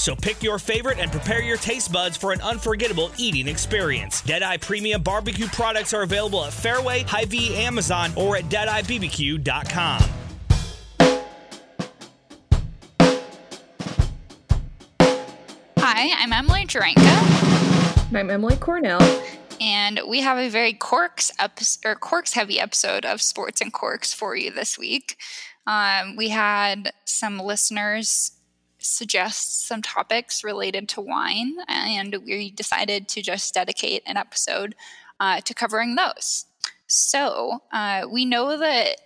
So pick your favorite and prepare your taste buds for an unforgettable eating experience. Deadeye Premium Barbecue products are available at Fairway, Hy-Vee, Amazon, or at DeadeyeBBQ.com. Hi, I'm Emily Jarenka. I'm Emily Cornell. And we have a very corks episode, or corks heavy episode of Sports and Corks for you this week. Um, we had some listeners suggest some topics related to wine, and we decided to just dedicate an episode uh, to covering those. So uh, we know that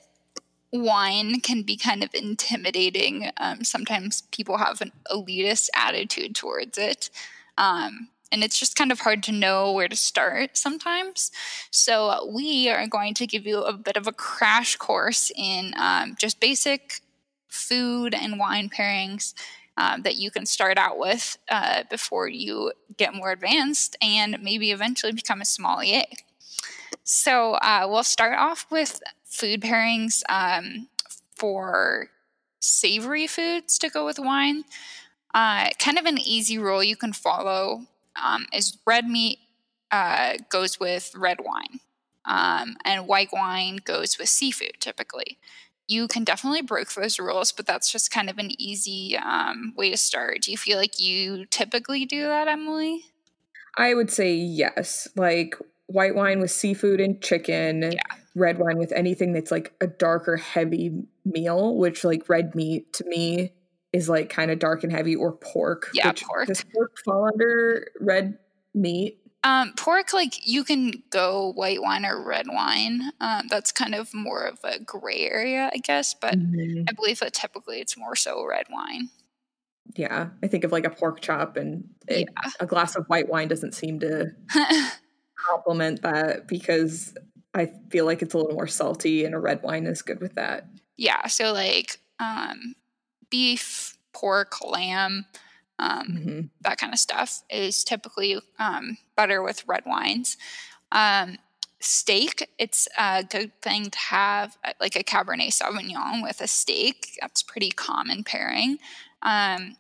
wine can be kind of intimidating. Um, sometimes people have an elitist attitude towards it. Um, and it's just kind of hard to know where to start sometimes. So, we are going to give you a bit of a crash course in um, just basic food and wine pairings um, that you can start out with uh, before you get more advanced and maybe eventually become a sommelier. So, uh, we'll start off with food pairings um, for savory foods to go with wine. Uh, kind of an easy rule you can follow um, is red meat uh, goes with red wine, um, and white wine goes with seafood typically. You can definitely break those rules, but that's just kind of an easy um, way to start. Do you feel like you typically do that, Emily? I would say yes. Like white wine with seafood and chicken, yeah. red wine with anything that's like a darker, heavy meal, which like red meat to me is like kind of dark and heavy, or pork. Yeah, pork. Does pork fall under red meat? Um, pork, like you can go white wine or red wine. Um, that's kind of more of a gray area, I guess. But mm-hmm. I believe that typically it's more so red wine. Yeah, I think of like a pork chop, and it, yeah. a glass of white wine doesn't seem to complement that because I feel like it's a little more salty, and a red wine is good with that. Yeah, so like um, beef, pork, lamb, um, mm-hmm. that kind of stuff is typically um, better with red wines. Um, steak, it's a good thing to have uh, like a Cabernet Sauvignon with a steak. That's pretty common pairing. Um,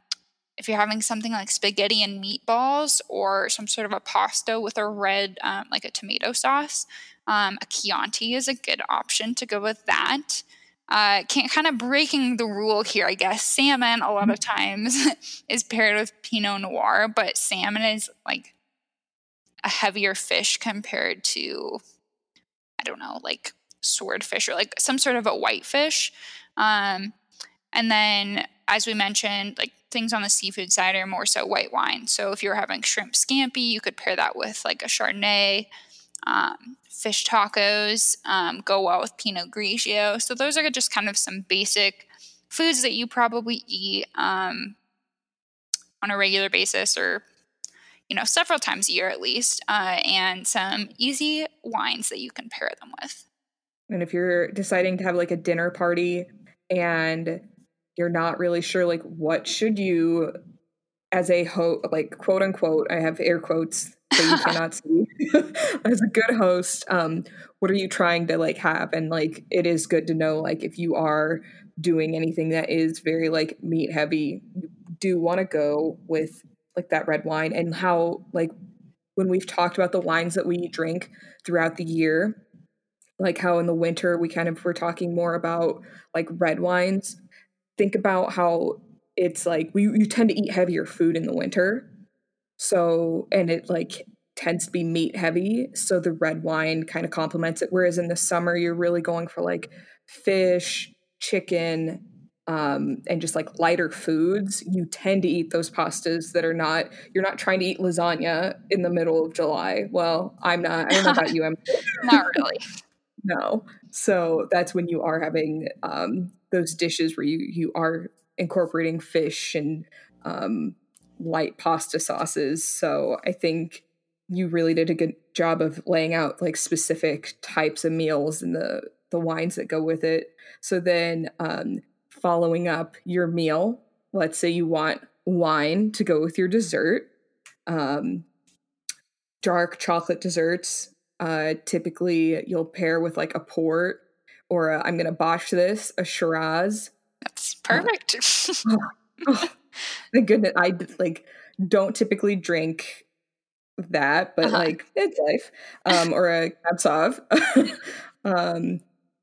if you're having something like spaghetti and meatballs or some sort of a pasta with a red, um, like a tomato sauce, um, a Chianti is a good option to go with that uh, can, kind of breaking the rule here, I guess. Salmon, a lot of mm-hmm. times, is paired with Pinot Noir, but salmon is like a heavier fish compared to, I don't know, like swordfish or like some sort of a white fish. Um, and then, as we mentioned, like things on the seafood side are more so white wine. So if you're having shrimp scampi, you could pair that with like a Chardonnay. Um, fish tacos um, go well with Pinot Grigio. So those are just kind of some basic foods that you probably eat um, on a regular basis or you know several times a year at least uh, and some easy wines that you can pair them with and if you're deciding to have like a dinner party and you're not really sure like what should you as a host like quote unquote i have air quotes that you cannot see as a good host um what are you trying to like have? And like it is good to know like if you are doing anything that is very like meat heavy you do want to go with like that red wine and how like when we've talked about the wines that we drink throughout the year like how in the winter we kind of were talking more about like red wines think about how it's like we you tend to eat heavier food in the winter so, and it like tends to be meat heavy. So the red wine kind of complements it. Whereas in the summer, you're really going for like fish, chicken, um, and just like lighter foods. You tend to eat those pastas that are not, you're not trying to eat lasagna in the middle of July. Well, I'm not. I don't know about you. I'm not really. No. So that's when you are having um, those dishes where you you are incorporating fish and um, light pasta sauces. So I think you really did a good job of laying out like specific types of meals and the the wines that go with it. So then um, following up your meal, let's say you want wine to go with your dessert. Um, dark chocolate desserts uh, typically you'll pair with like a port or i am gonna botch this a Shiraz. That's perfect. Uh, oh, oh, thank goodness I like don't typically drink that, but uh-huh. like it's life. Um, or a Cab Sauv. um,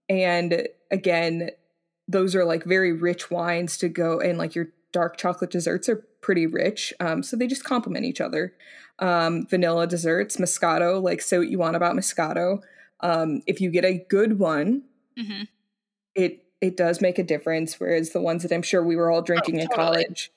and again, those are like very rich wines to go and like your dark chocolate desserts are pretty rich. Um, so they just complement each other. Um, vanilla desserts, Moscato, like say what you want about Moscato. Um, if you get a good one, mm-hmm. it it does make a difference. Whereas the ones that I'm sure we were all oh, drinking oh, in college,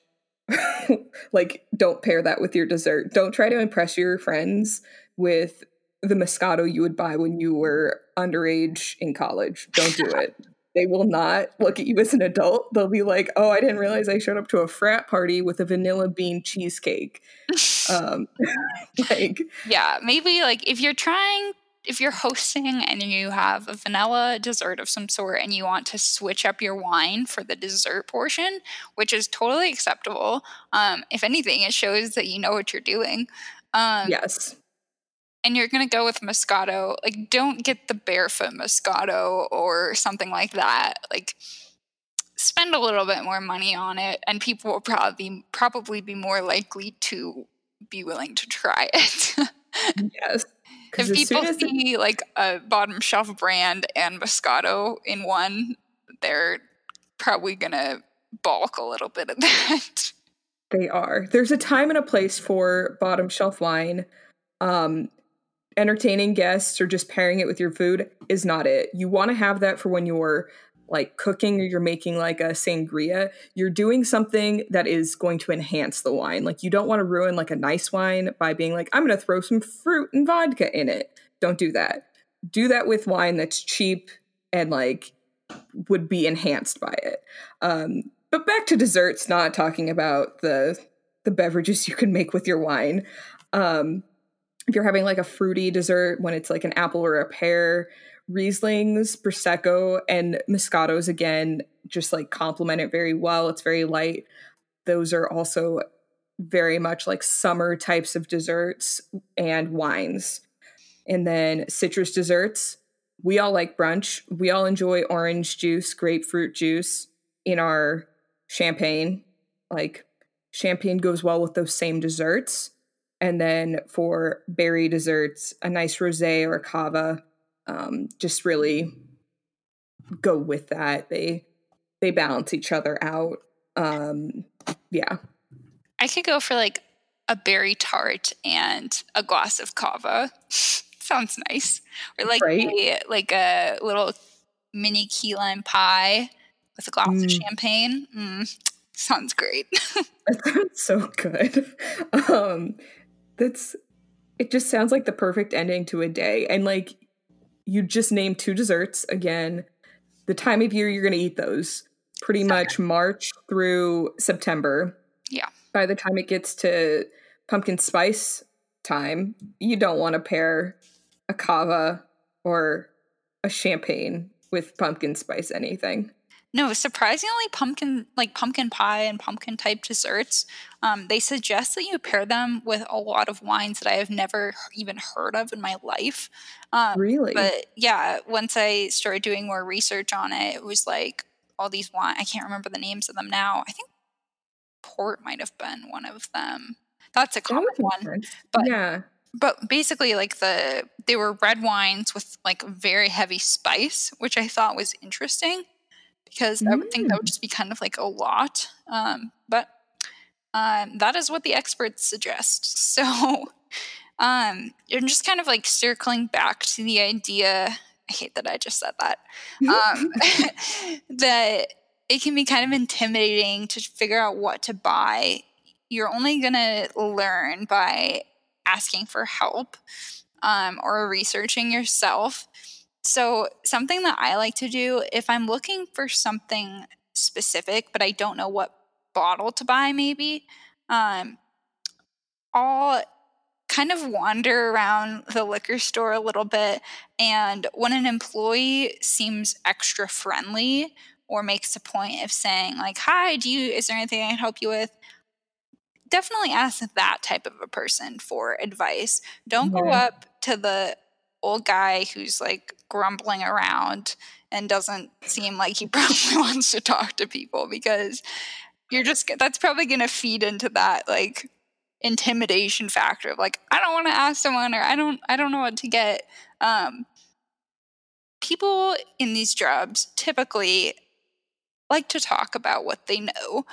like don't pair that with your dessert. Don't try to impress your friends with the Moscato you would buy when you were underage in college. Don't do it. they will not look at you as an adult. They'll be like, "Oh, I didn't realize I showed up to a frat party with a vanilla bean cheesecake." um, like, yeah, maybe like if you're trying if you're hosting and you have a vanilla dessert of some sort and you want to switch up your wine for the dessert portion, which is totally acceptable. Um, if anything, it shows that you know what you're doing. Um, yes. And you're going to go with Moscato. Like, don't get the barefoot Moscato or something like that. Like, spend a little bit more money on it, and people will probably probably be more likely to be willing to try it. yes if people see it, like a bottom shelf brand and Moscato in one, they're probably gonna balk a little bit at that. They are. There's a time and a place for bottom shelf wine. Um, entertaining guests or just pairing it with your food is not it. You want to have that for when you're like cooking or you're making like a sangria, you're doing something that is going to enhance the wine. Like you don't want to ruin like a nice wine by being like, I'm going to throw some fruit and vodka in it. Don't do that. Do that with wine that's cheap and like would be enhanced by it. Um, but back to desserts, not talking about the the beverages you can make with your wine. Um, if you're having like a fruity dessert when it's like an apple or a pear, Rieslings, Prosecco, and Moscatos again just like complement it very well. It's very light. Those are also very much like summer types of desserts and wines. And then citrus desserts. We all like brunch. We all enjoy orange juice, grapefruit juice in our champagne. Like champagne goes well with those same desserts. And then for berry desserts, a nice rosé or a cava um, just really go with that. They they balance each other out. Um, yeah, I could go for like a berry tart and a glass of cava. Sounds nice. Or like right? a, like a little mini key lime pie with a glass mm. of champagne. Mm, sounds great. that sounds so good. Um, that's it. Just sounds like the perfect ending to a day, and like you just name two desserts again. The time of year you're going to eat those pretty much March through September. Yeah. By the time it gets to pumpkin spice time, you don't want to pair a cava or a champagne with pumpkin spice anything. No, surprisingly, pumpkin like pumpkin pie and pumpkin type desserts. Um, they suggest that you pair them with a lot of wines that I have never even heard of in my life. Um, really? But yeah, once I started doing more research on it, it was like all these wine. I can't remember the names of them now. I think port might have been one of them. That's a common that one. Sense. But yeah but basically like the they were red wines with like very heavy spice which i thought was interesting because mm. I would think that would mm. just be kind of like a lot. Um, um, that is what the experts suggest. So um, you're just kind of like circling back to the idea. I hate that I just said that. Um, that it can be kind of intimidating to figure out what to buy. You're only going to learn by asking for help um, or researching yourself. So, something that I like to do if I'm looking for something specific, but I don't know what bottle to buy, maybe, um, all kind of wander around the liquor store a little bit. And when an employee seems extra friendly or makes a point of saying, like, hi, do you, is there anything I can help you with? Definitely ask that type of a person for advice. Don't go up to the old guy who's like grumbling around and doesn't seem like he probably wants to talk to people because you're just that's probably going to feed into that like intimidation factor of like I don't want to ask someone or I don't I don't know what to get. Um, people in these jobs typically like to talk about what they know.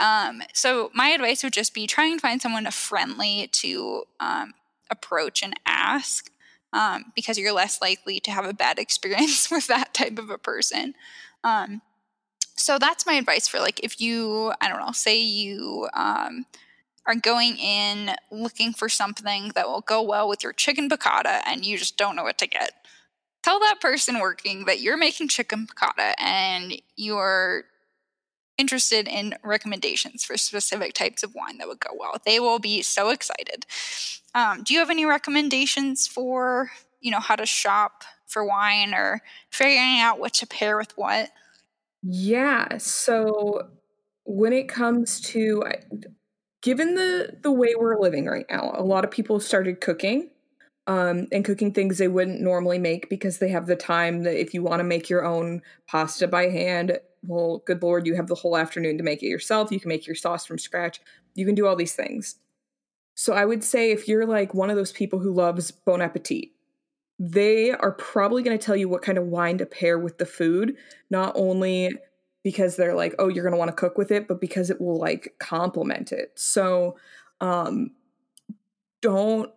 Um, so my advice would just be try and find someone friendly to um, approach and ask um, because you're less likely to have a bad experience with that type of a person. Um, so that's my advice for like if you I don't know say you um, are going in looking for something that will go well with your chicken piccata and you just don't know what to get. Tell that person working that you're making chicken piccata and you're interested in recommendations for specific types of wine that would go well. They will be so excited. Um, do you have any recommendations for you know how to shop for wine or figuring out what to pair with what? Yeah. So when it comes to given the the way we're living right now, a lot of people started cooking um, and cooking things they wouldn't normally make because they have the time that if you want to make your own pasta by hand, well, good lord, you have the whole afternoon to make it yourself. You can make your sauce from scratch. You can do all these things. So I would say if you're like one of those people who loves Bon Appetit, they are probably going to tell you what kind of wine to pair with the food, not only because they're like, oh, you're going to want to cook with it, but because it will like complement it. So um don't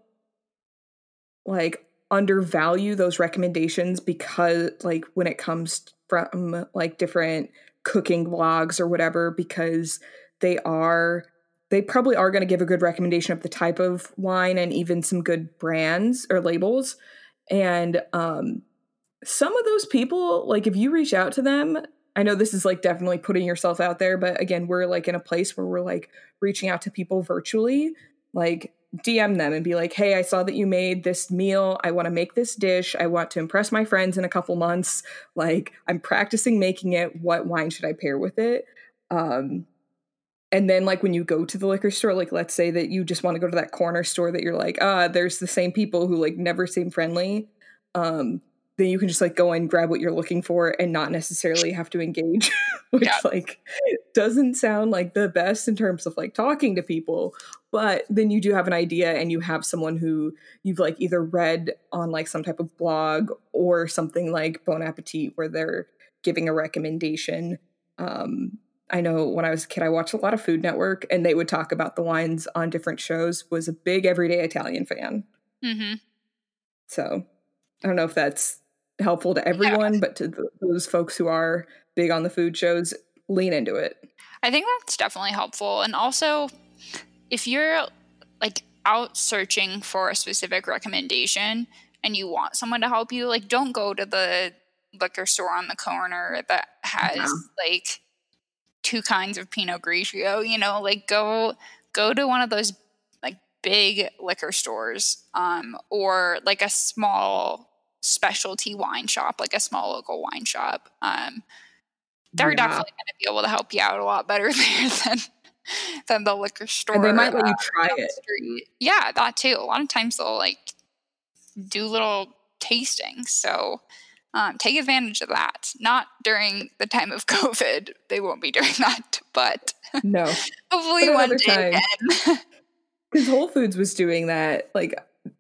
like undervalue those recommendations because like when it comes from like different cooking blogs or whatever because they are they probably are going to give a good recommendation of the type of wine and even some good brands or labels and um some of those people like if you reach out to them I know this is like definitely putting yourself out there, but again, we're like in a place where we're like reaching out to people virtually, like DM them and be like, hey, I saw that you made this meal. I want to make this dish. I want to impress my friends in a couple months. Like, I'm practicing making it. What wine should I pair with it? Um, and then, like, when you go to the liquor store, like, let's say that you just want to go to that corner store that you're like, ah, there's the same people who like never seem friendly. Um, then you can just like go and grab what you're looking for and not necessarily have to engage which yeah. like doesn't sound like the best in terms of like talking to people but then you do have an idea and you have someone who you've like either read on like some type of blog or something like bon appetit where they're giving a recommendation um I know when I was a kid, I watched a lot of Food Network, and they would talk about the wines on different shows. Was a big everyday Italian fan. Mm-hmm. So I don't know if that's helpful to everyone, yeah. but to th- those folks who are big on the food shows, lean into it. I think that's definitely helpful. And also, if you're like out searching for a specific recommendation and you want someone to help you, like don't go to the liquor store on the corner that has yeah. like two kinds of Pinot Grigio, you know, like go go to one of those like big liquor stores um or like a small specialty wine shop, like a small local wine shop, um, they're yeah. definitely going to be able to help you out a lot better there than than the liquor store. And they might let uh, you try it. Street. Yeah, that too. A lot of times they'll like do little tastings. So um, take advantage of that. Not during the time of COVID. They won't be doing that, but no. hopefully but one day. Because Whole Foods was doing that. Like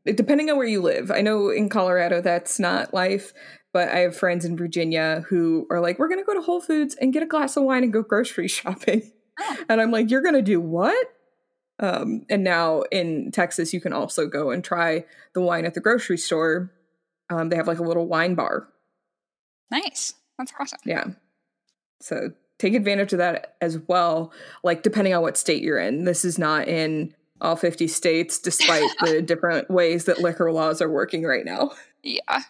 depending on where you live. I know in Colorado that's not life, but I have friends in Virginia who are like, we're going to go to Whole Foods and get a glass of wine and go grocery shopping. Oh. And I'm like, you're going to do what? Um, and now in Texas, you can also go and try the wine at the grocery store. Um, they have like a little wine bar. Nice. That's awesome. Yeah. So take advantage of that as well. Like, depending on what state you're in, this is not in all 50 states, despite the different ways that liquor laws are working right now. Yeah.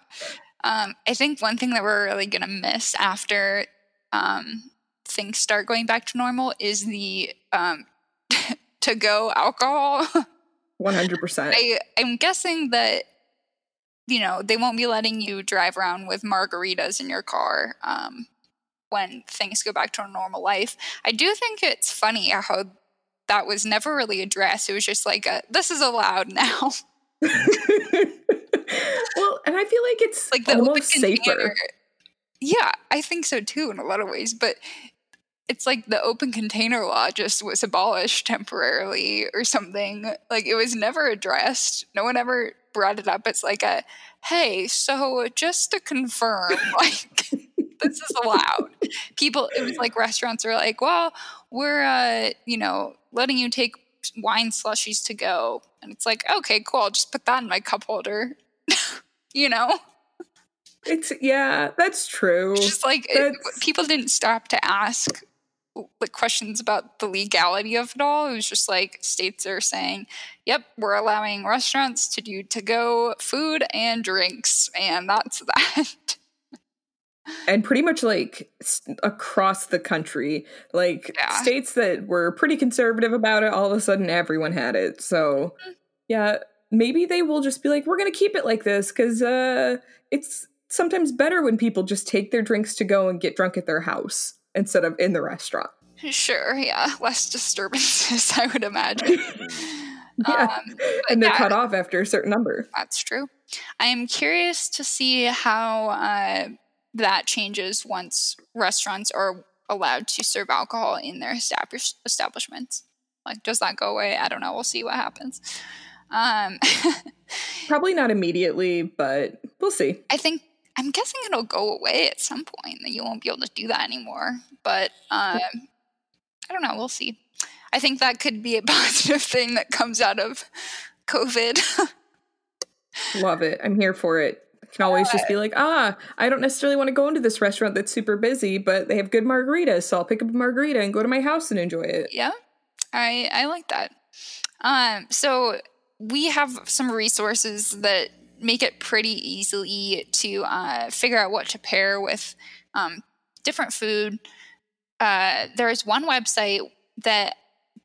Um, I think one thing that we're really going to miss after um, things start going back to normal is the um, to go alcohol. 100%. I, I'm guessing that, you know, they won't be letting you drive around with margaritas in your car um, when things go back to a normal life. I do think it's funny how that was never really addressed. It was just like, a, this is allowed now. well, and I feel like it's like the almost safer. Yeah, I think so too in a lot of ways. But it's like the open container law just was abolished temporarily or something. Like it was never addressed. No one ever brought it up. It's like a, hey, so just to confirm, like this is allowed. People, it was like restaurants are like, well, we're, uh, you know, letting you take wine slushies to go. And it's like, okay, cool. I'll just put that in my cup holder. you know? It's, yeah, that's true. just like it, people didn't stop to ask like questions about the legality of it all. It was just like states are saying, "Yep, we're allowing restaurants to do to go food and drinks, and that's that." and pretty much like across the country, like yeah. states that were pretty conservative about it, all of a sudden everyone had it. So, mm-hmm. yeah, maybe they will just be like, "We're going to keep it like this" because uh, it's sometimes better when people just take their drinks to go and get drunk at their house instead of in the restaurant. Sure, yeah, less disturbances, I would imagine. yeah, um, and they're yeah, cut off after a certain number. That's true. I am curious to see how uh, that changes once restaurants are allowed to serve alcohol in their established establishments. Like, does that go away? I don't know. We'll see what happens. Um, Probably not immediately, but we'll see. I think I'm guessing it'll go away at some point. That you won't be able to do that anymore. But um, I don't know. We'll see. I think that could be a positive thing that comes out of COVID. Love it. I'm here for it. I can always just be like, ah, I don't necessarily want to go into this restaurant that's super busy, but they have good margaritas, so I'll pick up a margarita and go to my house and enjoy it. Yeah, I I like that. Um, so we have some resources that make it pretty easily to uh, figure out what to pair with um, different food. Uh, there is one website that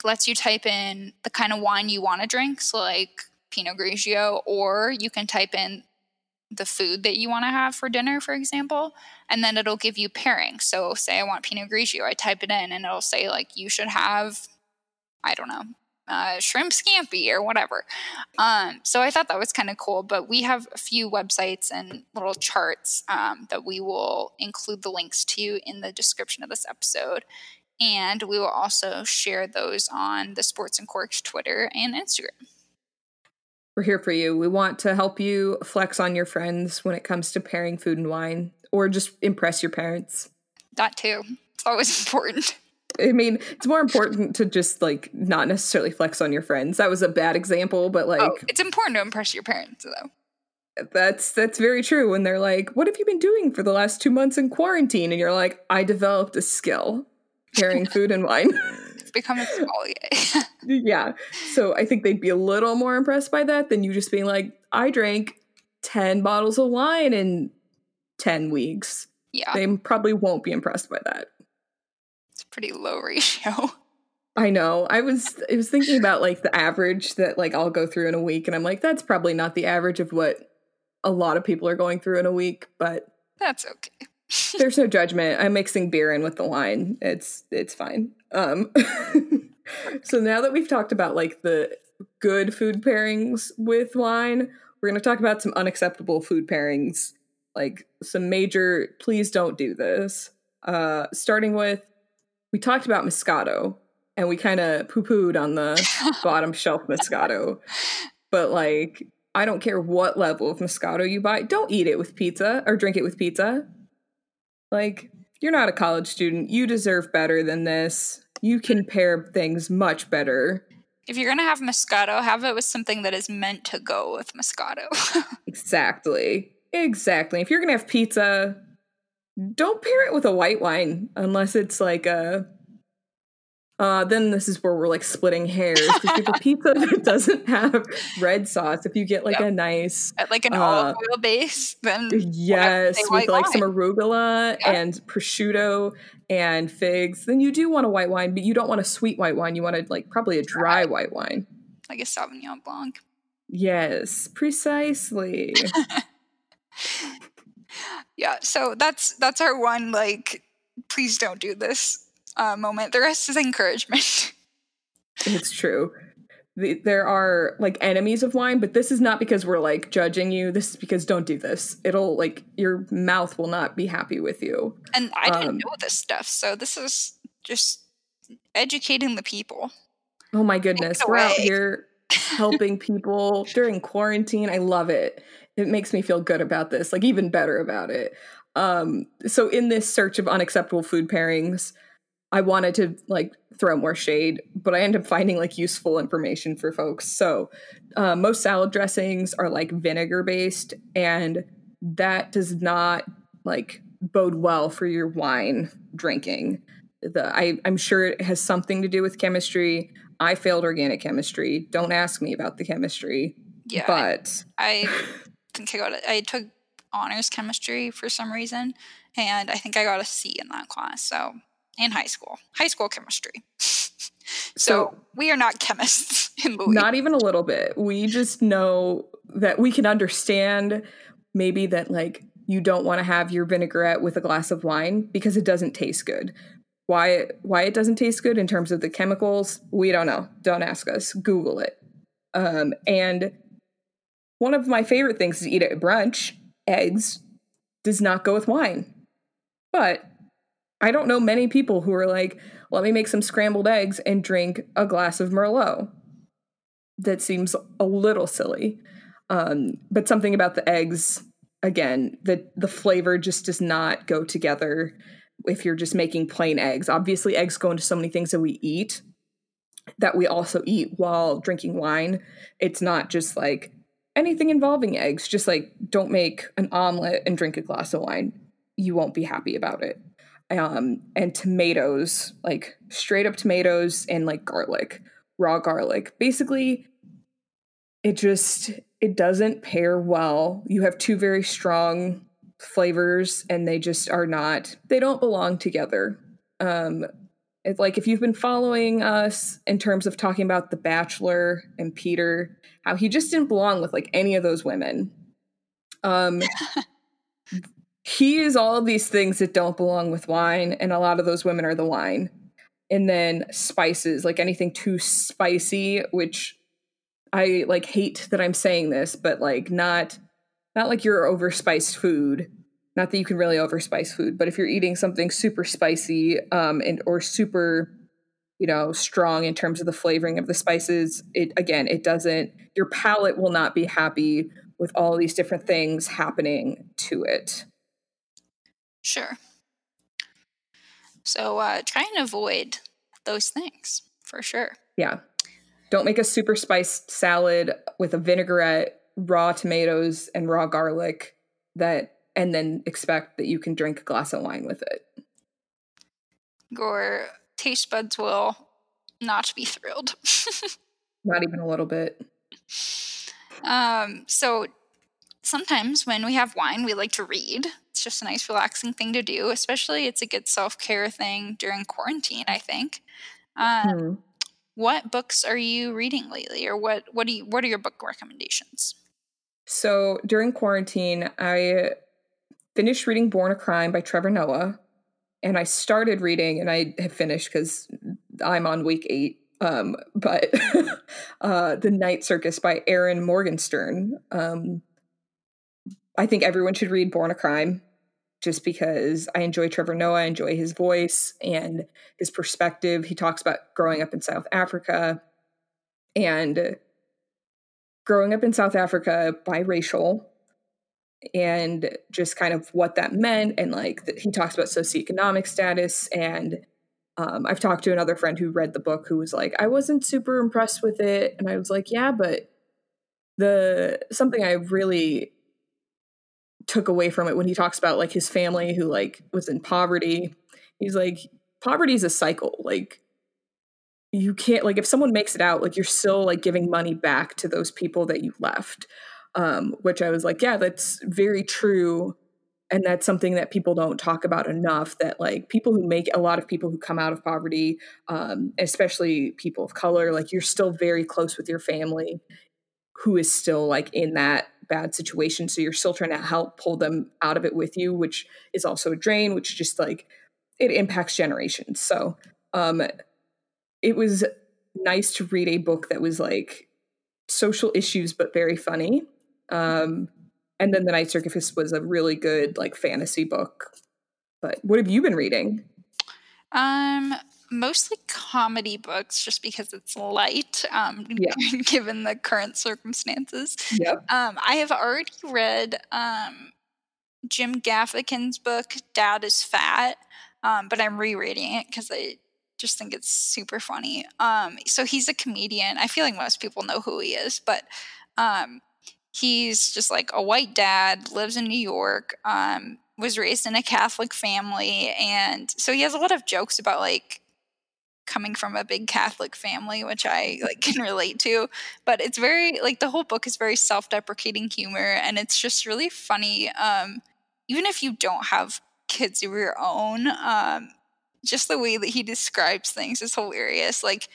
lets you type in the kind of wine you want to drink, so like Pinot Grigio, or you can type in the food that you want to have for dinner, for example, and then it'll give you pairing. So, say I want Pinot Grigio, I type it in, and it'll say like you should have, I don't know, uh, shrimp scampi or whatever. Um, so I thought that was kind of cool. But we have a few websites and little charts um, that we will include the links to in the description of this episode. And we will also share those on the Sports and Corks Twitter and Instagram. We're here for you. We want to help you flex on your friends when it comes to pairing food and wine or just impress your parents. That too. It's always important. I mean, it's more important to just like not necessarily flex on your friends. That was a bad example, but oh, like oh, it's important to impress your parents though. That's that's very true when they're like, "What have you been doing for the last 2 months in quarantine?" and you're like, "I developed a skill carrying food and wine." it's become a sommelier. yeah. So I think they'd be a little more impressed by that than you just being like, "I drank 10 bottles of wine in 10 weeks." Yeah. They probably won't be impressed by that pretty low ratio. I know. I was I was thinking about like the average that like I'll go through in a week and I'm like that's probably not the average of what a lot of people are going through in a week, but that's okay. there's no judgment. I'm mixing beer in with the wine. It's it's fine. Um so now that we've talked about like the good food pairings with wine, we're going to talk about some unacceptable food pairings, like some major please don't do this. Uh starting with we talked about Moscato and we kind of poo pooed on the bottom shelf Moscato. But like, I don't care what level of Moscato you buy, don't eat it with pizza or drink it with pizza. Like, you're not a college student. You deserve better than this. You can pair things much better. If you're going to have Moscato, have it with something that is meant to go with Moscato. exactly. Exactly. If you're going to have pizza, don't pair it with a white wine unless it's like a uh, then this is where we're like splitting hairs. If you a pizza that doesn't have red sauce, if you get like yep. a nice, like an uh, olive oil base, then yes, with like wine. some arugula yep. and prosciutto and figs, then you do want a white wine, but you don't want a sweet white wine. You want to like probably a dry, dry. white wine. like a Sauvignon Blanc. Yes, precisely. yeah, so that's that's our one like please don't do this uh, moment. The rest is encouragement. it's true. The, there are like enemies of wine, but this is not because we're like judging you. This is because don't do this. It'll like your mouth will not be happy with you. And I didn't um, know this stuff, so this is just educating the people. Oh my goodness, we're out here helping people during quarantine. I love it. It makes me feel good about this, like even better about it. Um, so in this search of unacceptable food pairings, I wanted to like throw more shade, but I end up finding like useful information for folks. So uh, most salad dressings are like vinegar based, and that does not like bode well for your wine drinking. The I, I'm sure it has something to do with chemistry. I failed organic chemistry. Don't ask me about the chemistry. Yeah, but I, I think I got it. I took honors chemistry for some reason, and I think I got a C in that class. So in high school, high school chemistry. so, so, we are not chemists in Louis. Not even a little bit. We just know that we can understand maybe that like you don't want to have your vinaigrette with a glass of wine because it doesn't taste good. Why why it doesn't taste good in terms of the chemicals, we don't know. Don't ask us. Google it. Um, and one of my favorite things to eat at brunch, eggs, does not go with wine. But I don't know many people who are like, let me make some scrambled eggs and drink a glass of Merlot. That seems a little silly. Um, but something about the eggs, again, the the flavor just does not go together if you're just making plain eggs. Obviously, eggs go into so many things that we eat that we also eat while drinking wine. It's not just like anything involving eggs, just like don't make an omelet and drink a glass of wine. You won't be happy about it. Um, and tomatoes, like straight up tomatoes and like garlic, raw garlic. Basically, it just it doesn't pair well. You have two very strong flavors and they just are not they don't belong together um it's like if you've been following us in terms of talking about the bachelor and peter how he just didn't belong with like any of those women. Um he is all these things that don't belong with wine and a lot of those women are the wine. And then spices like anything too spicy which i like hate that i'm saying this but like not not like you're overspiced food not that you can really overspice food but if you're eating something super spicy um and or super you know strong in terms of the flavoring of the spices it again it doesn't your palate will not be happy with all these different things happening to it. Sure. So uh try and avoid those things for sure. Yeah. Don't make a super spiced salad with a vinaigrette raw tomatoes and raw garlic that and then expect that you can drink a glass of wine with it. Your taste buds will not be thrilled. not even a little bit. Um, so sometimes when we have wine, we like to read. It's just a nice, relaxing thing to do. Especially, it's a good self care thing during quarantine. I think. Um, hmm. What books are you reading lately, or what what do you what are your book recommendations? So during quarantine, I finished reading Born a Crime by Trevor Noah. And I started reading and I have finished because I'm on week eight. Um, but uh, The Night Circus by Erin Morgenstern. Um, I think everyone should read Born a Crime just because I enjoy Trevor Noah, I enjoy his voice and his perspective. He talks about growing up in South Africa and growing up in South Africa biracial and just kind of what that meant and like the, he talks about socioeconomic status and um, i've talked to another friend who read the book who was like i wasn't super impressed with it and i was like yeah but the something i really took away from it when he talks about like his family who like was in poverty he's like poverty is a cycle like you can't like if someone makes it out like you're still like giving money back to those people that you left um which i was like yeah that's very true. And that's something that people don't talk about enough that like people who make a lot of people who come out of poverty um, especially people of color like you're still very close with your family who is still like in that bad situation. So you're still trying to help pull them out of it with you which is also a drain which just like it impacts generations. So um it was nice to read a book that was like social issues but very funny um and then the night circus was a really good like fantasy book. But what have you been reading? Um mostly comedy books just because it's light um Yeah. given the current circumstances. Yep. Um i have already read um jim gaffigan's book dad is fat um but i'm rereading it because i just think it's super funny. Um so he's a comedian. I feel like most people know who he is but um he's just like a white dad lives in new york um was raised in a catholic family and so he has a lot of jokes about like coming from a big catholic family which i like can relate to but it's very like the whole book is very self-deprecating humor and it's just really funny um even if you don't have kids of your own um just the way that he describes things is hilarious like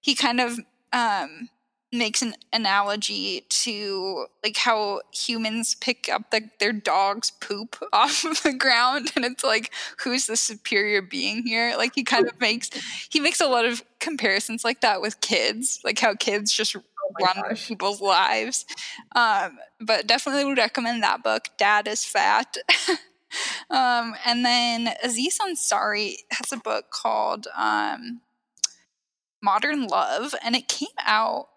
he kind of um makes an analogy to like how humans pick up the, their dog's poop off of the ground and it's like who's the superior being here? Like he kind of makes he makes a lot of comparisons like that with kids like how kids just oh run gosh. people's lives. Um but definitely would recommend that book dad is fat. Um and then aziz ansari has a book called um modern love and it came out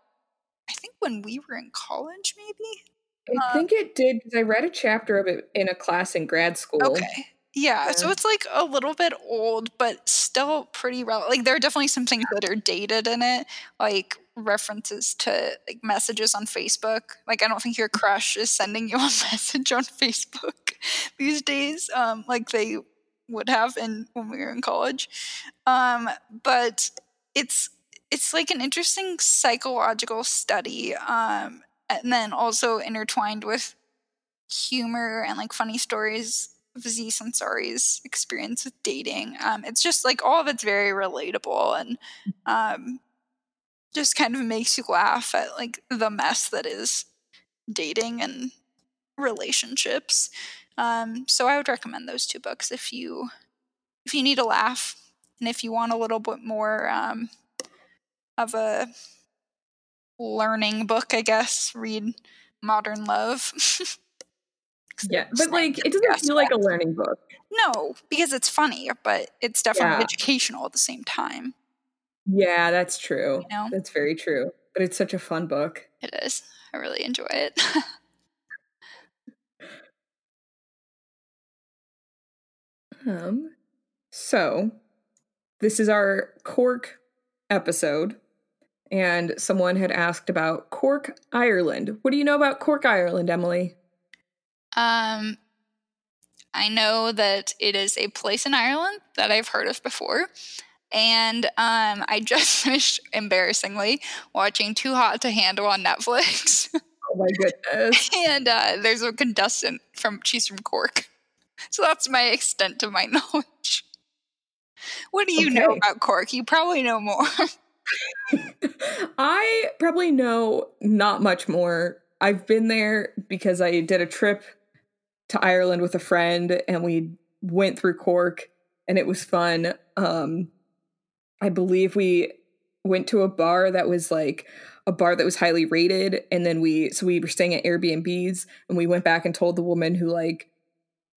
i think when we were in college maybe? I Uh, think it did because i read a chapter of it in a class in grad school. Okay. Yeah, so it's like a little bit old but still pretty relevant like there are definitely some things that are dated in it like references to like messages on facebook. Like i don't think your crush is sending you a message on facebook these days um like they would have in when we were in college. Um but it's it's like an interesting psychological study um and then also intertwined with humor and like funny stories of Aziz Ansari's experience with dating. Um, it's just like all of it's very relatable and um, just kind of makes you laugh at like the mess that is dating and relationships. Um, so I would recommend those two books if you if you need a laugh and if you want a little bit more um, of a learning book, I guess. Read Modern Love. yeah but like it doesn't yes, feel like a learning book no, because it's funny, but it's definitely Yeah. educational at the same time. yeah that's true You know, that's very true but it's such a fun book it is. I really enjoy it. Um, so this is our Cork episode, and someone had asked about Cork, Ireland. What do you know about Cork, Ireland, Emily? um, I know that it is a place in Ireland that I've heard of before. And um, I just finished, embarrassingly, watching Too Hot to Handle on Netflix. Oh my goodness. and uh, there's a contestant from she's from Cork. So that's my extent to my knowledge. What do you know about Cork? You probably know more. I probably know not much more. I've been there because I did a trip to Ireland with a friend and we went through Cork and it was fun. Um I believe we went to a bar that was like a bar that was highly rated and then we so we were staying at Airbnbs and we went back and told the woman who like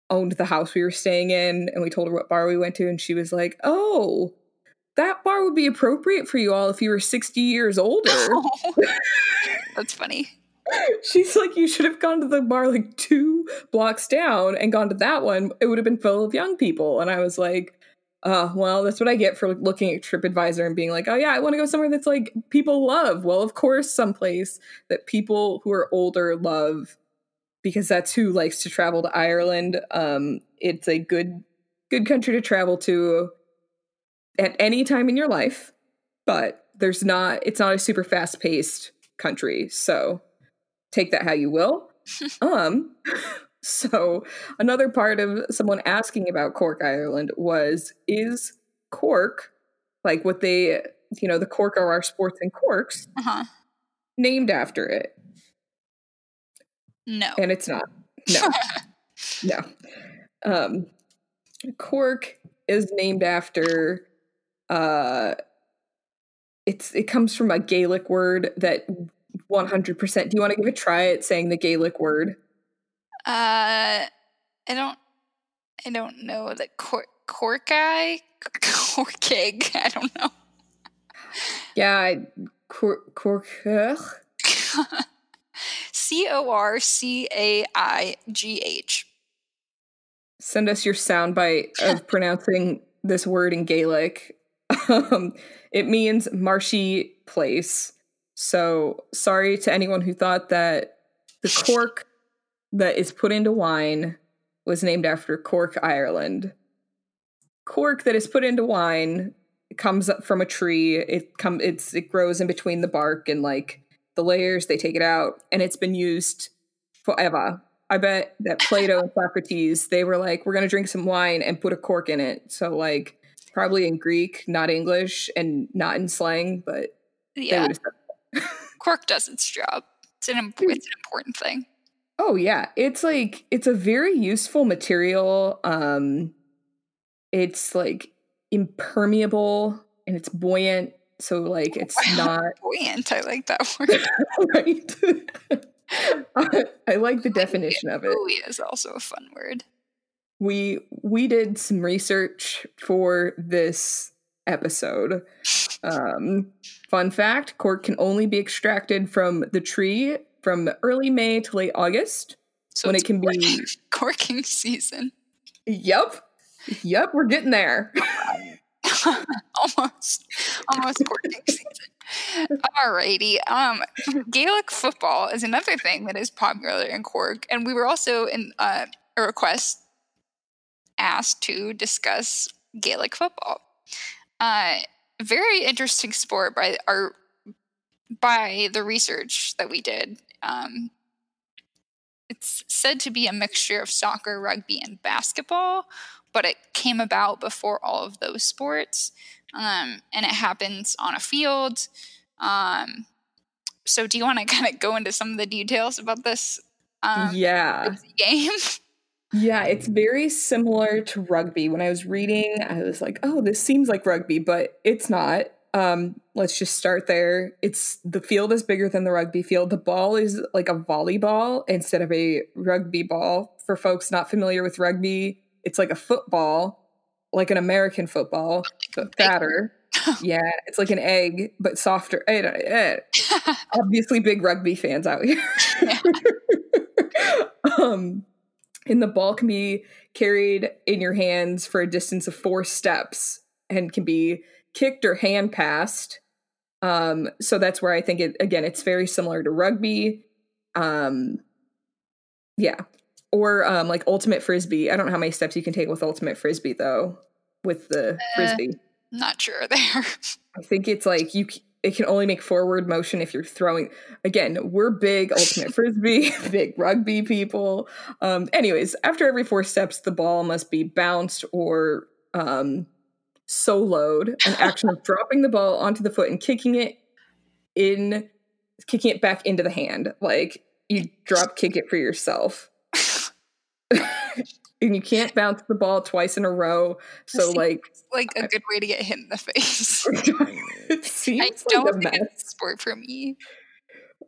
owned the house we were staying in and we told her what bar we went to and she was like, "Oh, that bar would be appropriate for you all if you were 60 years older." that's funny. She's like, you should have gone to the bar like two blocks down and gone to that one. It would have been full of young people. And I was like, uh, well, that's what I get for looking at TripAdvisor and being like, oh yeah, I want to go somewhere that's like people love. Well, of course, someplace that people who are older love because that's who likes to travel to Ireland. Um, it's a good good country to travel to at any time in your life, but there's not it's not a super fast paced country. So take that how you will. um So, another part of someone asking about Cork, Ireland was Is Cork, like what they, you know, the Cork are our sports and corks, Uh-huh. named after it? No. And it's not. No. no. Um, Cork is named after uh it's it comes from a Gaelic word that 100% do you want to give a try at saying the Gaelic word? Uh, I don't. I don't know the cork cork guy corkig. I don't know. Yeah, I- Cork Cork C O R C A I G H. send us your soundbite of pronouncing this word in Gaelic. Um, it means marshy place. So sorry to anyone who thought that the cork that is put into wine was named after Cork, Ireland. Cork that is put into wine comes up from a tree. It come it's it grows in between the bark and like the layers. They take it out, and it's been used forever. I bet that Plato and Socrates they were like, we're gonna drink some wine and put a cork in it. So like probably in Greek, not English, and not in slang, but Yeah, cork does its job. It's an imp- it's an important thing. Oh yeah, it's like it's a very useful material. Um it's like impermeable and it's buoyant, so like it's not Buoyant. I like that word. right. I, I like the definition of it. Buoy is also a fun word. We we did some research for this episode. Um fun fact, cork can only be extracted from the tree from early May to late August. So when it can be corking, corking season. Yep. Yep, we're getting there. almost almost corking season. Alrighty. Um Gaelic football is another thing that is popular in Cork. And we were also in uh, a request asked to discuss Gaelic football. Uh very interesting sport by our by the research that we did. Um it's said to be a mixture of soccer, rugby, and basketball, but it came about before all of those sports. Um, and it happens on a field. Um, so, do you want to kind of go into some of the details about this um, yeah. game? Yeah, it's very similar to rugby. When I was reading, I was like, "Oh, this seems like rugby, but it's not." Um, let's just start there. It's the field is bigger than the rugby field. The ball is like a volleyball instead of a rugby ball. For folks not familiar with rugby, it's like a football, like an American football, but fatter. yeah, it's like an egg, but softer. Obviously, big rugby fans out here. um, and the ball can be carried in your hands for a distance of four steps and can be kicked or hand passed. Um, so that's where I think it again, it's very similar to rugby. Um, yeah. Or um, like ultimate frisbee. I don't know how many steps you can take with ultimate frisbee though. With the frisbee, Not sure there. I think it's like you. It can only make forward motion if you're throwing. Again, we're big ultimate frisbee, big rugby people. Um, anyways, after every four steps, the ball must be bounced or um, soloed, an action of dropping the ball onto the foot and kicking it in, kicking it back into the hand. Like you drop kick it for yourself. and you can't bounce the ball twice in a row. So like like a good way to get hit in the face. It I seems don't like a think mess. it's a sport for me.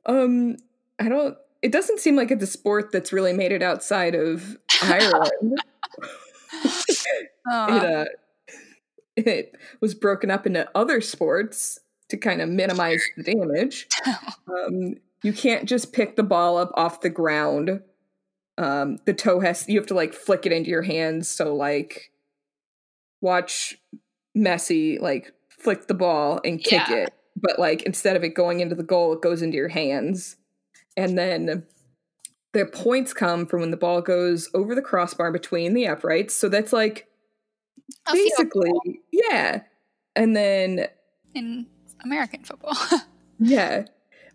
Um, I don't. It doesn't seem like it's a sport that's really made it outside of Ireland. Uh, it, uh, it was broken up into other sports to kind of minimize the damage. Um, you can't just pick the ball up off the ground. Um, the toe has you have to like flick it into your hands. So like, watch Messi like flick the ball and kick Yeah. it, but like instead of it going into the goal, it goes into your hands, and then the points come from when the ball goes over the crossbar between the uprights. So that's like a basically yeah, and then in American football. Yeah.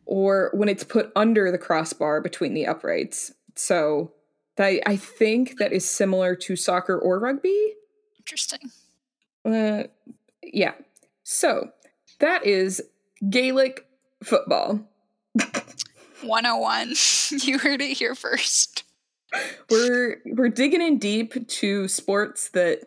Or when it's put under the crossbar between the uprights. So that I think that is similar to soccer or rugby. Interesting. Uh, yeah. So that is Gaelic football. 101. you heard it here first. We're we're digging in deep to sports that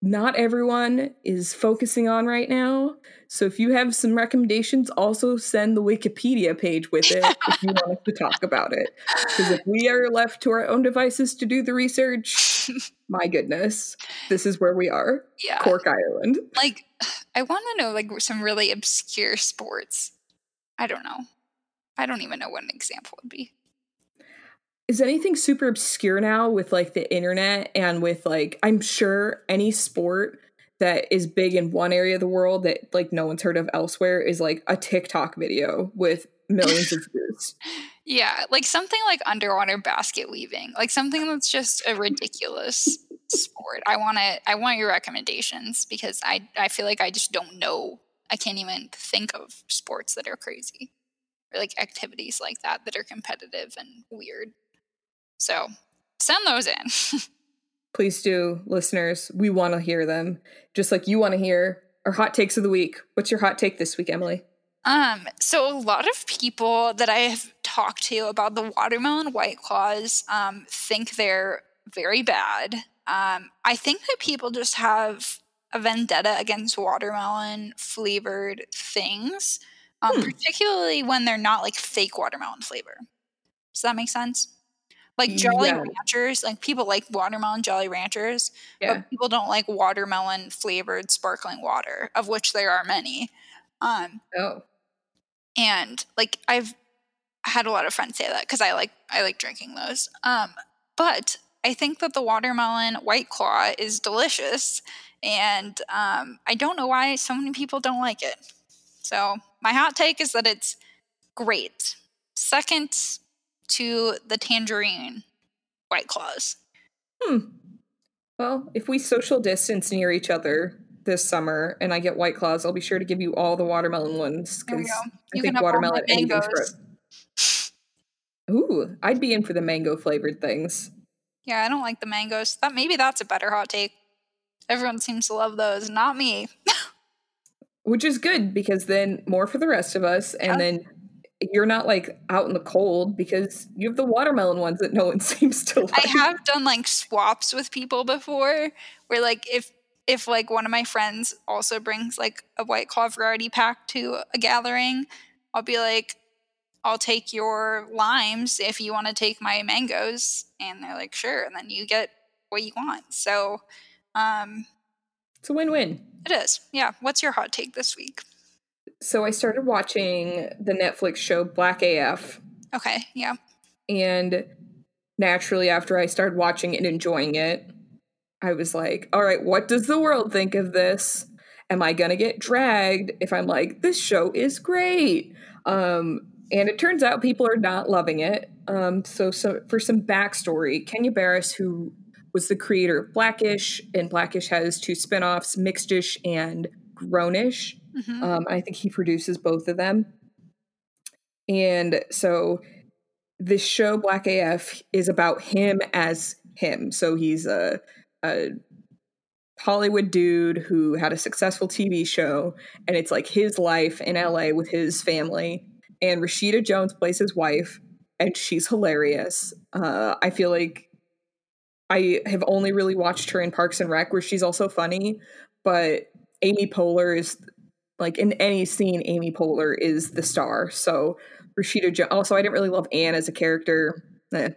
not everyone is focusing on right now. So if you have some recommendations, also send the Wikipedia page with it if you want us to talk about it. Because if we are left to our own devices to do the research, my goodness, this is where we are. Yeah. Cork Island. Like, I want to know like some really obscure sports. I don't know. I don't even know what an example would be. Is anything super obscure now with like the internet and with like I'm sure any sport that is big in one area of the world that like no one's heard of elsewhere is like a TikTok video with millions of views. Yeah, like something like underwater basket weaving, like something that's just a ridiculous sport. I want to I want your recommendations because I I feel like I just don't know. I can't even think of sports that are crazy or like activities like that that are competitive and weird. So, send those in. Please do, listeners. We want to hear them. Just like you want to hear our hot takes of the week. What's your hot take this week, Emily? Um, so a lot of people that I have talked to about the watermelon white claws um, think they're very bad. Um, I think that people just have a vendetta against watermelon flavored things, um, Hmm. particularly when they're not like fake watermelon flavor. Does that make sense? Like Jolly Yeah. Ranchers, like people like watermelon Jolly Ranchers, Yeah. but people don't like watermelon flavored sparkling water, of which there are many. Um, Oh. and like I've had a lot of friends say that because I like I like drinking those. Um, but I think that the watermelon white claw is delicious, and um, I don't know why so many people don't like it. So my hot take is that it's great. Second to the tangerine white claws. Hmm. Well, if we social distance near each other this summer and I get White Claws, I'll be sure to give you all the watermelon ones because. I You think can have all my watermelon anything's mangoes. gross. Ooh, I'd be in for the mango flavored things. Yeah, I don't like the mangoes. That maybe that's a better hot take. Everyone seems to love those, not me. Which is good because then more for the rest of us, and then you're not like out in the cold because you have the watermelon ones that no one seems to like. I have done like swaps with people before where like if if like one of my friends also brings like a white claw variety pack to a gathering, I'll be like, I'll take your limes if you want to take my mangoes. And they're like, sure. And then you get what you want. So um It's a win-win. it is. Yeah. What's your hot take this week? So I started watching the Netflix show Black AF, Okay. Yeah. and naturally after I started watching and enjoying it, I was like, all right, what does the world think of this? Am I going to get dragged if I'm like this show is great? Um and it turns out people are not loving it. Um so so for some backstory, Kenya Barris who was the creator of Blackish and Blackish has two spin-offs, Mixedish and Grownish. hmm Um, I think he produces both of them. And so this show, Black AF, is about him as him. So he's a, a Hollywood dude who had a successful TV show, and it's like his life in LA with his family. And Rashida Jones plays his wife, and she's hilarious. Uh, I feel like I have only really watched her in Parks and Rec, where she's also funny, but Amy Poehler is like in any scene, Amy Poehler is the star. So Rashida Jones. also I didn't really love Anne as a character. Eh.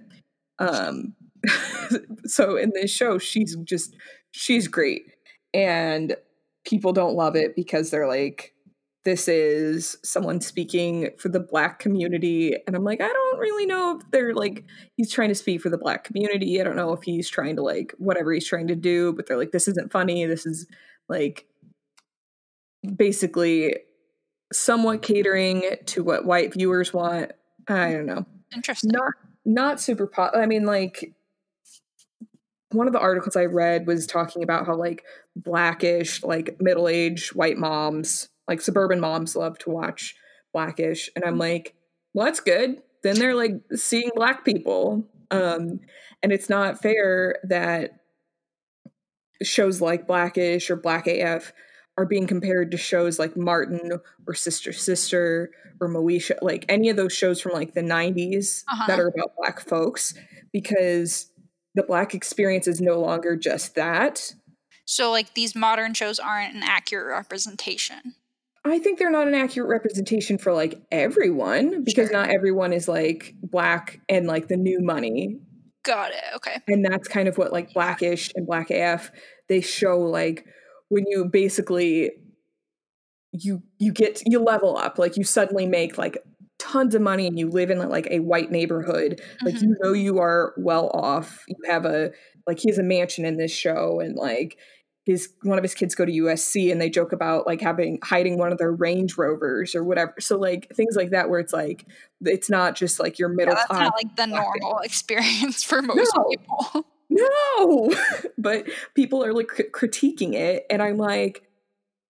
Um so in this show she's just she's great. And people don't love it because they're like this is someone speaking for the black community and I'm like I don't really know if they're like he's trying to speak for the black community. I don't know if he's trying to like whatever he's trying to do, but they're like this isn't funny. This is like basically somewhat catering to what white viewers want. I don't know. Interesting. Not not super pop. I mean, like one of the articles I read was talking about how like blackish, like middle aged white moms, like suburban moms, love to watch blackish, and I'm like, well, that's good. Then they're like seeing black people. Um, and it's not fair that shows like Blackish or Black AF are being compared to shows like Martin or Sister Sister or Moesha, like any of those shows from like the 90s uh-huh. that are about Black folks, because the Black experience is no longer just that. So, like, these modern shows aren't an accurate representation. I think they're not an accurate representation for like everyone because sure. not everyone is like black and like the new money. Got it. Okay. And that's kind of what like Blackish and Black AF they show like when you basically you you get you level up like you suddenly make like tons of money and you live in like a white neighborhood mm-hmm. like you know you are well off you have a like he has a mansion in this show and like his one of his kids go to USC and they joke about like having hiding one of their Range Rovers or whatever. So like things like that where it's like it's not just like your middle yeah, that's class. Not like the normal experience for most no. people. No, but people are like critiquing it, and I'm like,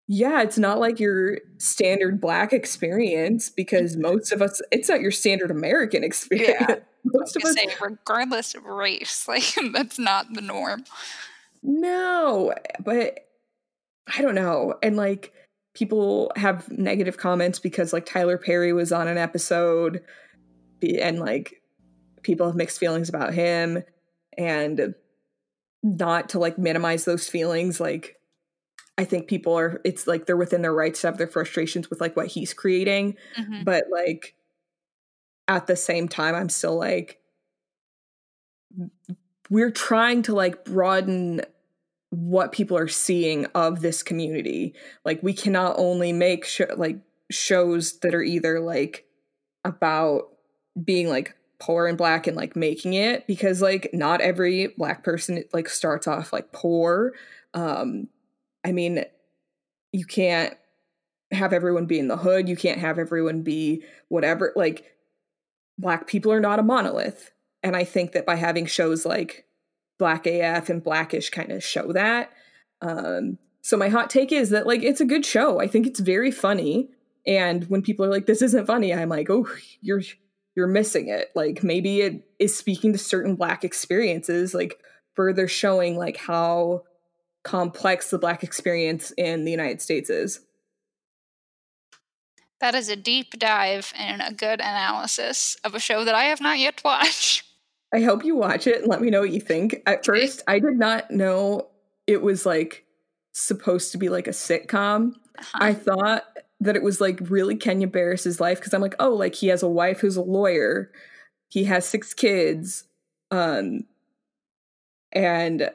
yeah, it's not like your standard black experience because most of us, it's not your standard American experience. Yeah. Most of us, say, regardless of race, like that's not the norm. No, but I don't know. And like people have negative comments because like Tyler Perry was on an episode and like people have mixed feelings about him and not to like minimize those feelings like I think people are it's like they're within their rights to have their frustrations with like what he's creating mm-hmm. but like at the same time I'm still like we're trying to like broaden what people are seeing of this community. Like we cannot only make sh- like shows that are either like about being like poor and black and like making it because like not every black person like starts off like poor. Um I mean you can't have everyone be in the hood, you can't have everyone be whatever like black people are not a monolith. And I think that by having shows like Black AF and Blackish kind of show that. Um, so my hot take is that like it's a good show. I think it's very funny. And when people are like, "This isn't funny," I'm like, "Oh, you're you're missing it." Like maybe it is speaking to certain Black experiences, like further showing like how complex the Black experience in the United States is. That is a deep dive and a good analysis of a show that I have not yet watched. I hope you watch it and let me know what you think. At first, I did not know it was like supposed to be like a sitcom. Uh-huh. I thought that it was like really Kenya Barris's life because I'm like, oh, like he has a wife who's a lawyer, he has six kids, um, and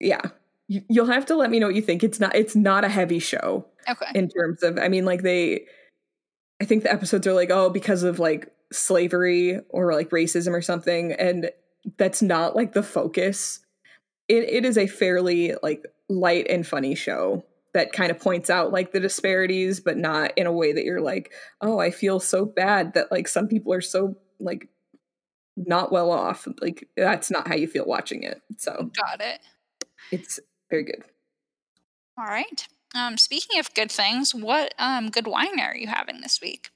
yeah, you, you'll have to let me know what you think. It's not it's not a heavy show. Okay. In terms of, I mean, like they, I think the episodes are like, oh, because of like slavery or like racism or something and that's not like the focus. It, it is a fairly like light and funny show that kind of points out like the disparities but not in a way that you're like oh i feel so bad that like some people are so like not well off. Like that's not how you feel watching it so got it. it's very good. All right. Um speaking of good things what um good wine are you having this week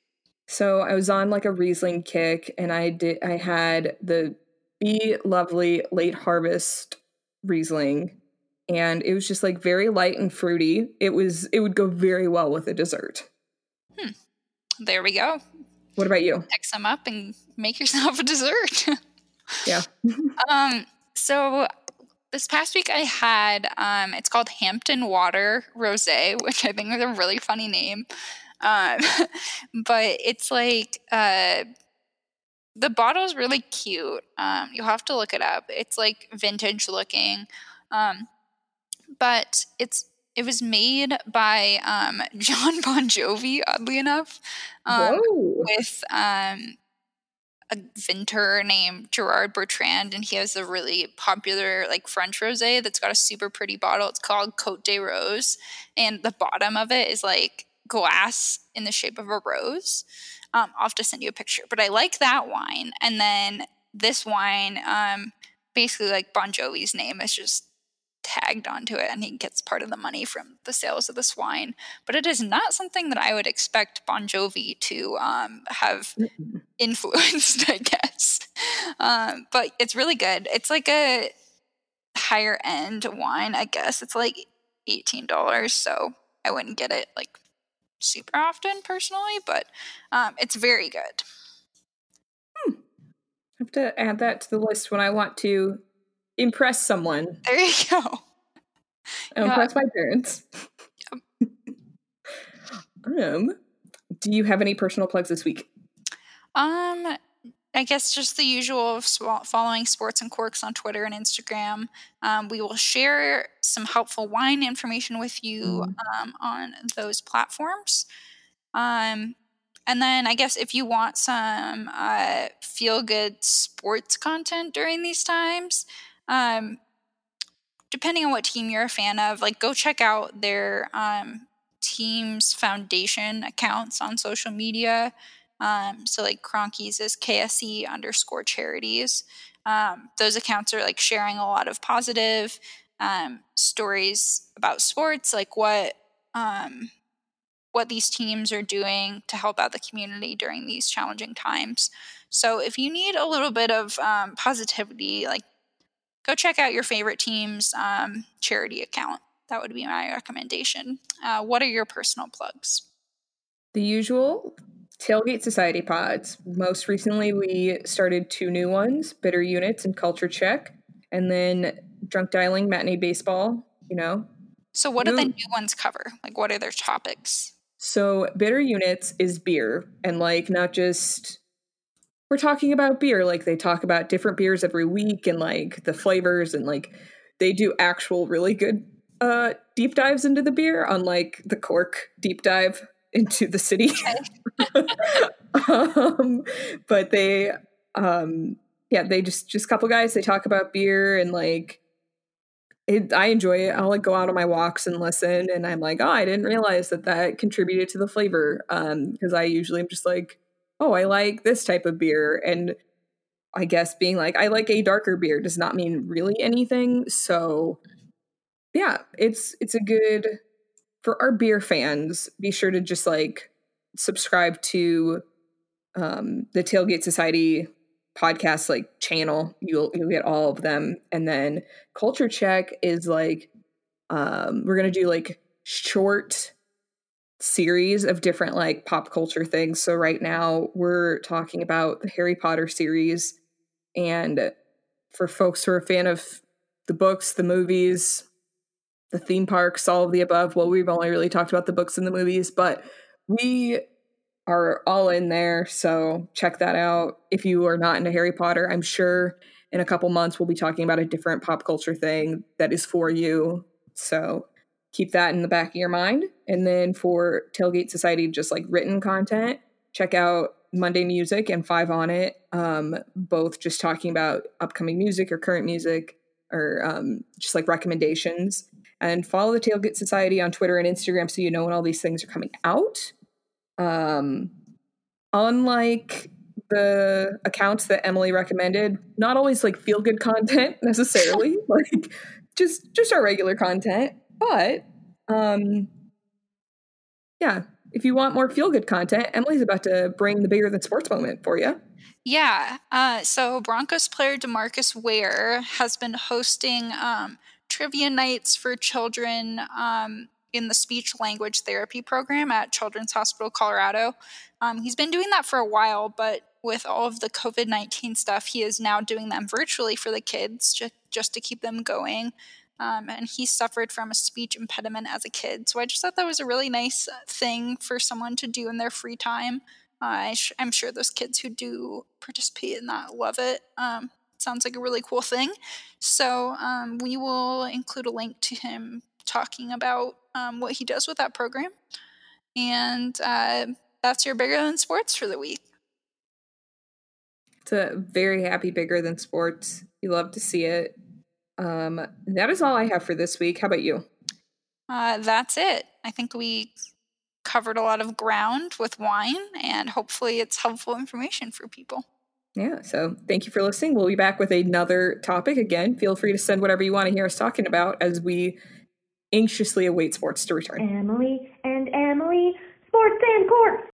so I was on like a Riesling kick and I did I had the Be Lovely late harvest Riesling and it was just like very light and fruity. It was it would go very well with a dessert. Hmm. There we go. What about you? Pick some up and make yourself a dessert. yeah. um so this past week I had um it's called Hampton Water Rosé, which I think is a really funny name. Um, but it's like uh, the bottle's really cute. Um, you'll have to look it up. It's like vintage looking. Um, but it's it was made by um, Jon Bon Jovi, oddly enough, um, with um, a vintner named Gerard Bertrand, and he has a really popular like French rosé that's got a super pretty bottle. It's called Cote des Roses, and the bottom of it is like glass in the shape of a rose. Um, I'll have to send you a picture, but I like that wine. And then this wine, um, basically like Bon Jovi's name is just tagged onto it, and he gets part of the money from the sales of this wine. But it is not something that I would expect Bon Jovi to um, have influenced, I guess. um, but it's really good. It's like a higher end wine, I guess. It's like $18, so I wouldn't get it like super often personally, but um, it's very good. Hmm. I have to add that to the list when I want to impress someone. There you go. Yeah. Impress my parents. Yep. um, do you have any personal plugs this week? Um, I guess just the usual of following Sports and Corks on Twitter and Instagram. Um, we will share some helpful wine information with you mm-hmm. um, on those platforms. Um, and then I guess if you want some uh, feel good sports content during these times, um, depending on what team you're a fan of, like go check out their um, team's foundation accounts on social media. Um, so like Kroenke's is KSE underscore charities. Um, those accounts are like sharing a lot of positive um, stories about sports, like what um, what these teams are doing to help out the community during these challenging times. So if you need a little bit of um, positivity, like go check out your favorite team's um, charity account. That would be my recommendation. Uh, what are your personal plugs? The usual Tailgate Society pods. Most recently, we started two new ones Bitter Units and Culture Check, and then Drunk Dialing Matinee Baseball, you know. So, what do the new ones cover? Like, what are their topics? So, Bitter Units is beer, and like, not just we're talking about beer, like, they talk about different beers every week and like the flavors, and like, they do actual really good uh, deep dives into the beer, unlike the cork deep dive into the city. um, but they, um, yeah, they just just a couple guys. They talk about beer and like. It, I enjoy it. I'll like go out on my walks and listen, and I'm like, oh, I didn't realize that that contributed to the flavor. Um, because I usually am just like, oh, I like this type of beer, and I guess being like, I like a darker beer does not mean really anything. So, yeah, it's it's a good for our beer fans, be sure to just like subscribe to um, the Tailgate Society podcast like channel. You'll you'll get all of them. And then Culture Check is like um, we're gonna do like short series of different like pop culture things. So right now we're talking about the Harry Potter series, and for folks who are a fan of the books, the movies, the theme parks, all of the above. Well, we've only really talked about the books and the movies, but we are all in there. So check that out. If you are not into Harry Potter, I'm sure in a couple months we'll be talking about a different pop culture thing that is for you. So keep that in the back of your mind. And then for Tailgate Society, just like written content, check out Monday Music and Five on It, um, both just talking about upcoming music or current music or um, just like recommendations and follow the Tailgate Society on Twitter and Instagram so you know when all these things are coming out. Um, unlike the accounts that Emily recommended, not always like feel good content necessarily, like just just our regular content, but um, yeah, if you want more feel good content, Emily's about to bring the bigger than sports moment for you. Yeah. Uh, so Broncos player Demarcus Ware has been hosting um, trivia nights for children um, in the speech language therapy program at Children's Hospital Colorado. Um, he's been doing that for a while, but with all of the COVID 19 stuff, he is now doing them virtually for the kids just, just to keep them going. Um, and he suffered from a speech impediment as a kid. So I just thought that was a really nice thing for someone to do in their free time. Uh, I am sure those kids who do participate in that love it. Um, sounds like a really cool thing. So um, we will include a link to him talking about um, what he does with that program. And uh, that's your bigger than sports for the week. It's a very happy bigger than sports. You love to see it. Um, that is all I have for this week. How about you? Uh, that's it. I think we covered a lot of ground with wine, and hopefully, it's helpful information for people. Yeah. So thank you for listening. We'll be back with another topic again. Feel free to send whatever you want to hear us talking about as we anxiously await sports to return. Emily and Emily, sports and corks.